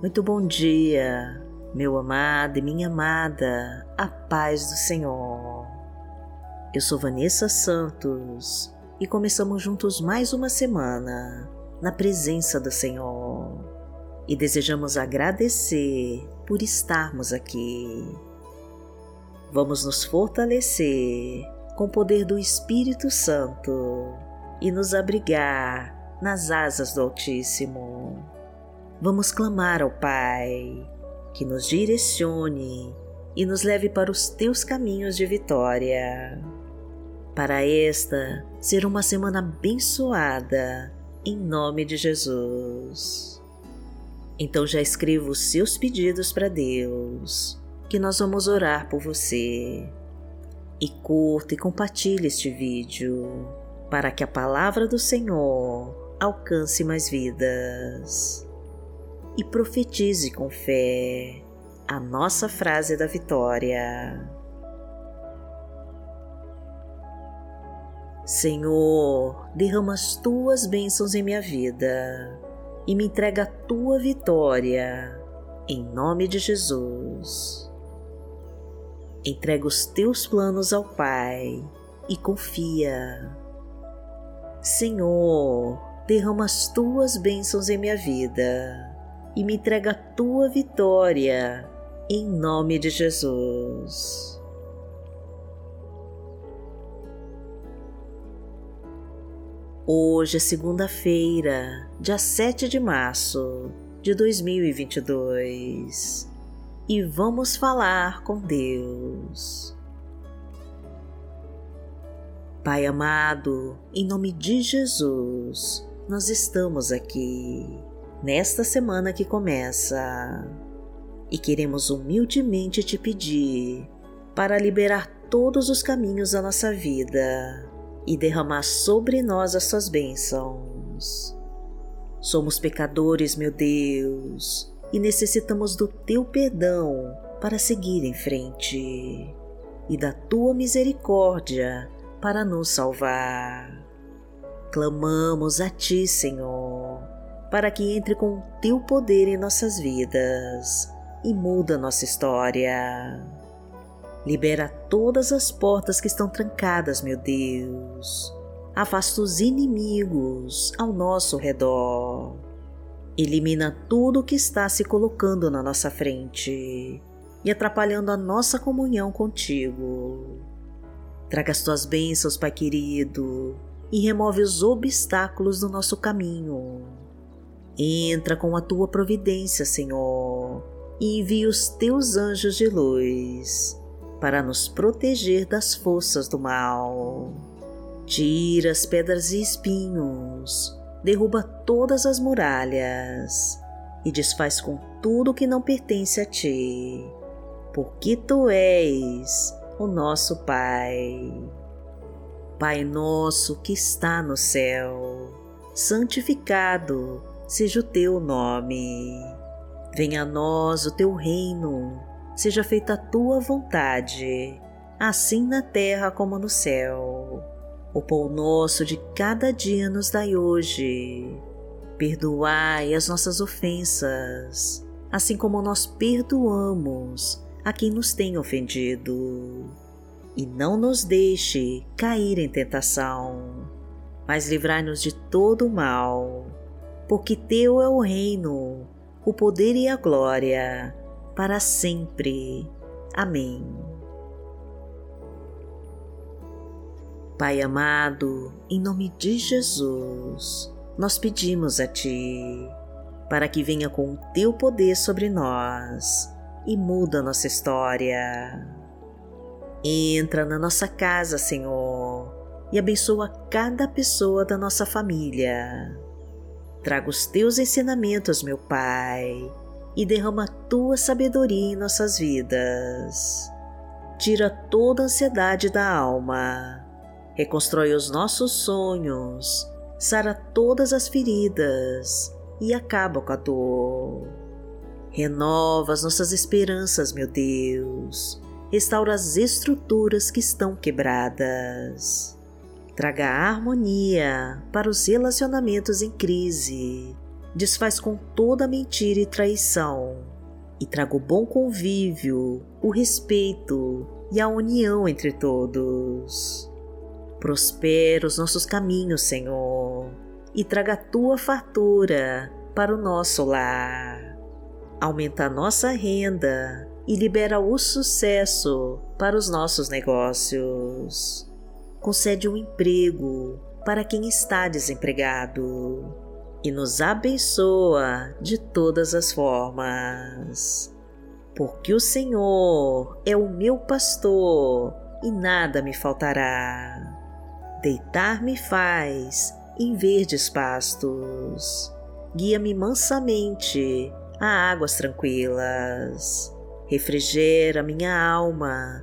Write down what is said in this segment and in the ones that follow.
Muito bom dia, meu amado e minha amada, a paz do Senhor. Eu sou Vanessa Santos e começamos juntos mais uma semana na presença do Senhor e desejamos agradecer por estarmos aqui. Vamos nos fortalecer com o poder do Espírito Santo e nos abrigar nas asas do Altíssimo vamos clamar ao Pai que nos direcione e nos leve para os teus caminhos de vitória. Para esta ser uma semana abençoada, em nome de Jesus. Então já escreva os seus pedidos para Deus, que nós vamos orar por você. E curta e compartilhe este vídeo, para que a palavra do Senhor alcance mais vidas e profetize com fé a nossa frase da vitória. Senhor, derrama as tuas bênçãos em minha vida e me entrega a tua vitória, em nome de Jesus. Entrega os teus planos ao Pai e confia. Senhor, derrama as tuas bênçãos em minha vida e me entrega a tua vitória, em nome de Jesus. Hoje é segunda-feira, dia 7 de março de 2022 e vamos falar com Deus. Pai amado, em nome de Jesus, nós estamos aqui nesta semana que começa e queremos humildemente te pedir para liberar todos os caminhos da nossa vida e derramar sobre nós as suas bênçãos. Somos pecadores, meu Deus, e necessitamos do teu perdão para seguir em frente e da tua misericórdia para nos salvar. Clamamos a ti, Senhor para que entre com o teu poder em nossas vidas e muda nossa história. Libera todas as portas que estão trancadas, meu Deus. Afasta os inimigos ao nosso redor. Elimina tudo que está se colocando na nossa frente e atrapalhando a nossa comunhão contigo. Traga as tuas bênçãos, Pai querido, e remove os obstáculos do nosso caminho Entra com a tua providência, Senhor, e envia os teus anjos de luz para nos proteger das forças do mal. Tira as pedras e espinhos, derruba todas as muralhas e desfaz com tudo que não pertence a ti, porque tu és o nosso Pai. Pai nosso que está no céu, santificado seja o teu nome. Venha a nós o teu reino, seja feita a tua vontade, assim na terra como no céu. O pão nosso de cada dia nos dai hoje. Perdoai as nossas ofensas, assim como nós perdoamos a quem nos tem ofendido. E não nos deixe cair em tentação, mas livrai-nos de todo o mal porque Teu é o reino, o poder e a glória, para sempre. Amém. Pai amado, em nome de Jesus, nós pedimos a Ti para que venha com o Teu poder sobre nós e muda nossa história. Entra na nossa casa, Senhor, e abençoa cada pessoa da nossa família Traga os teus ensinamentos, meu Pai, e derrama a tua sabedoria em nossas vidas. Tira toda a ansiedade da alma, reconstrói os nossos sonhos, sara todas as feridas e acaba com a dor. Renova as nossas esperanças, meu Deus. Restaura as estruturas que estão quebradas traga harmonia para os relacionamentos em crise desfaz com toda mentira e traição, e traga o bom convívio, o respeito e a união entre todos. Prospera os nossos caminhos, Senhor, e traga a tua fartura para o nosso lar. Aumenta a nossa renda e libera o sucesso para os nossos negócios. Concede um emprego para quem está desempregado e nos abençoa de todas as formas. Porque o Senhor é o meu pastor e nada me faltará. Deitar-me faz em verdes pastos, guia-me mansamente a águas tranquilas, refrigera minha alma,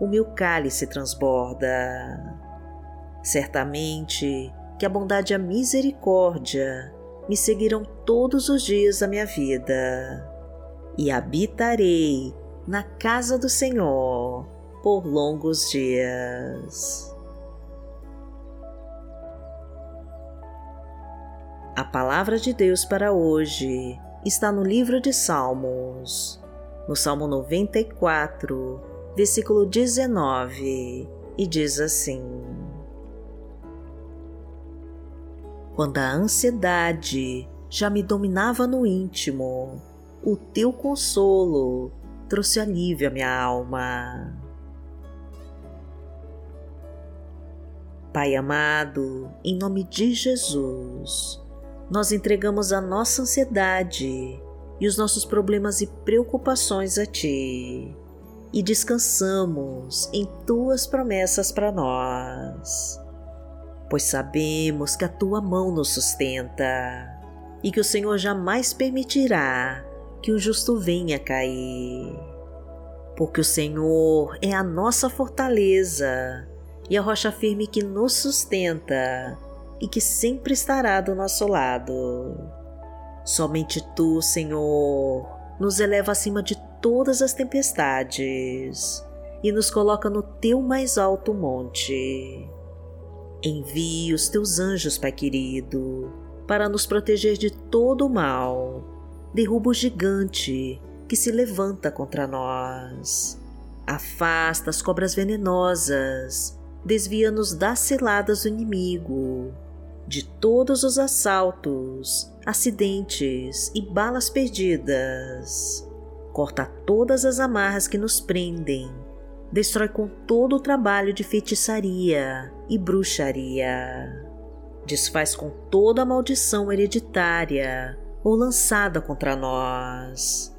o meu cálice transborda. Certamente que a bondade e a misericórdia me seguirão todos os dias da minha vida, e habitarei na casa do Senhor por longos dias. A palavra de Deus para hoje está no livro de Salmos, no Salmo 94, versículo 19, e diz assim: quando a ansiedade já me dominava no íntimo, o teu consolo trouxe alívio à minha alma. Pai amado, em nome de Jesus, nós entregamos a nossa ansiedade e os nossos problemas e preocupações a Ti e descansamos em Tuas promessas para nós pois sabemos que a tua mão nos sustenta e que o Senhor jamais permitirá que o justo venha cair. Porque o Senhor é a nossa fortaleza e a rocha firme que nos sustenta e que sempre estará do nosso lado. Somente tu, Senhor, nos eleva acima de todas as tempestades e nos coloca no teu mais alto monte. Envie os teus anjos, Pai querido, para nos proteger de todo o mal. Derruba o gigante que se levanta contra nós. Afasta as cobras venenosas, desvia-nos das ciladas do inimigo, de todos os assaltos, acidentes e balas perdidas. Corta todas as amarras que nos prendem destrói com todo o trabalho de feitiçaria e bruxaria. Desfaz com toda a maldição hereditária ou lançada contra nós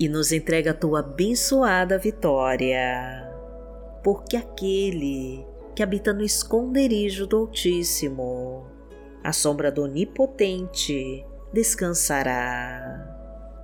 e nos entrega a tua abençoada vitória. Porque aquele que habita no esconderijo do Altíssimo, a sombra do Onipotente, descansará.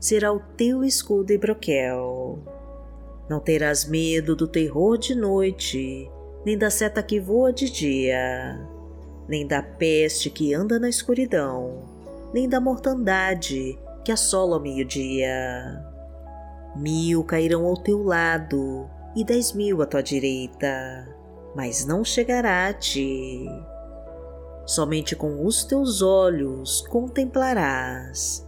será o teu escudo e broquel. Não terás medo do terror de noite, nem da seta que voa de dia, nem da peste que anda na escuridão, nem da mortandade que assola ao meio-dia. Mil cairão ao teu lado e dez mil à tua direita, mas não chegará a ti. Somente com os teus olhos contemplarás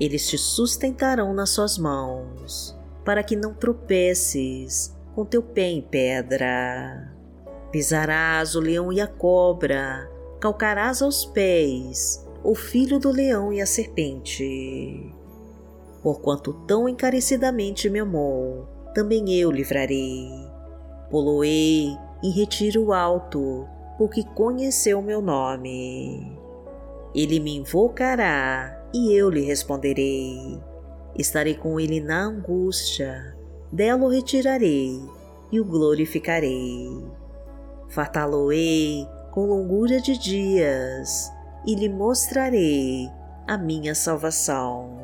Eles te sustentarão nas suas mãos, para que não tropeces com teu pé em pedra. Pisarás o leão e a cobra, calcarás aos pés o filho do leão e a serpente. Porquanto tão encarecidamente me amou, também eu livrarei. Poloei em retiro alto, porque conheceu meu nome. Ele me invocará e eu lhe responderei. Estarei com ele na angústia, dela o retirarei e o glorificarei. Fartá-lo-ei com longura de dias e lhe mostrarei a minha salvação.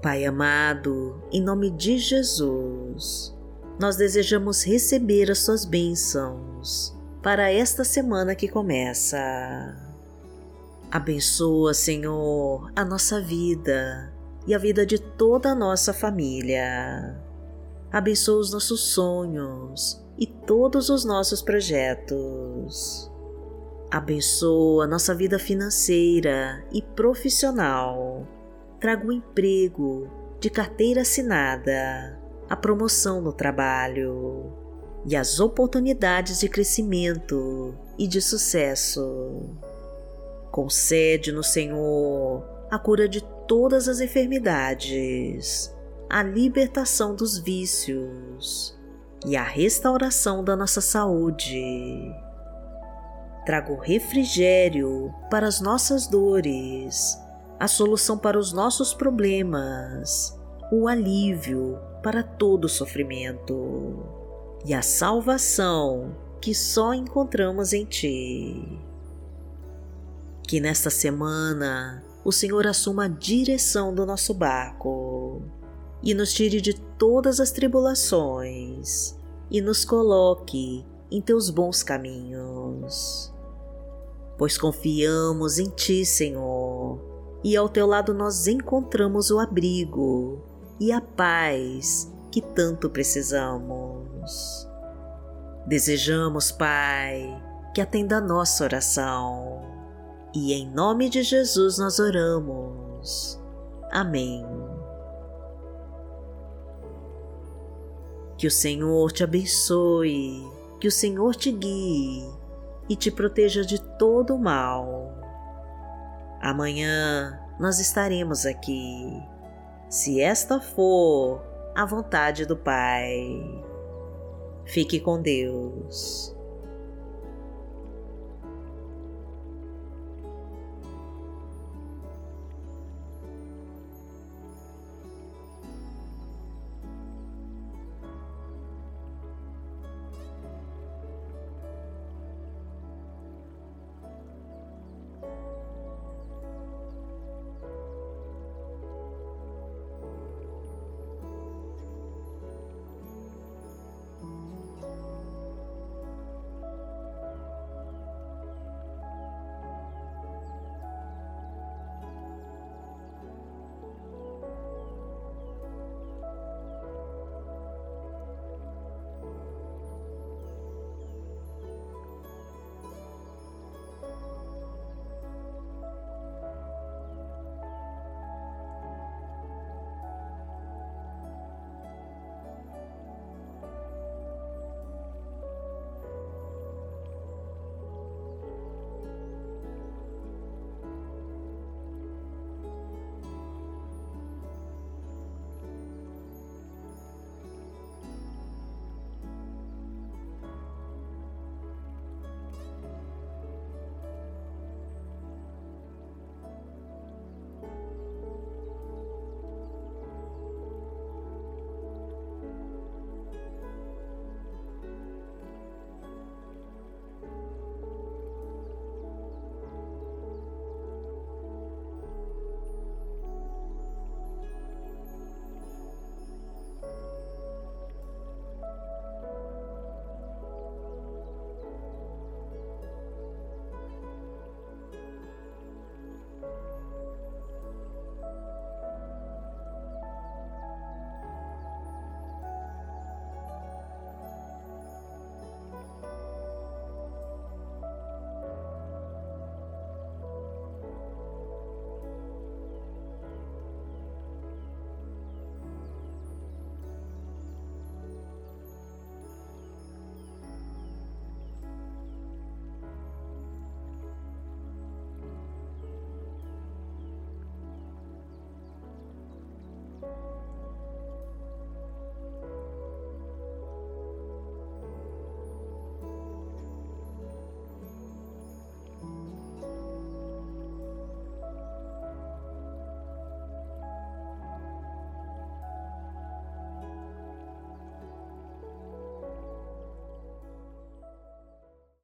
Pai amado, em nome de Jesus, nós desejamos receber as Suas bênçãos para esta semana que começa. Abençoa, Senhor, a nossa vida e a vida de toda a nossa família. Abençoa os nossos sonhos e todos os nossos projetos. Abençoa nossa vida financeira e profissional traga um emprego de carteira assinada, a promoção no trabalho e as oportunidades de crescimento e de sucesso. Concede no Senhor a cura de todas as enfermidades, a libertação dos vícios e a restauração da nossa saúde. Traga o refrigério para as nossas dores a solução para os nossos problemas, o alívio para todo sofrimento e a salvação que só encontramos em Ti. Que nesta semana o Senhor assuma a direção do nosso barco e nos tire de todas as tribulações e nos coloque em Teus bons caminhos. Pois confiamos em Ti, Senhor e ao teu lado nós encontramos o abrigo e a paz que tanto precisamos. Desejamos, Pai, que atenda a nossa oração e em nome de Jesus nós oramos. Amém. Que o Senhor te abençoe, que o Senhor te guie e te proteja de todo o mal Amanhã nós estaremos aqui, se esta for a vontade do Pai. Fique com Deus.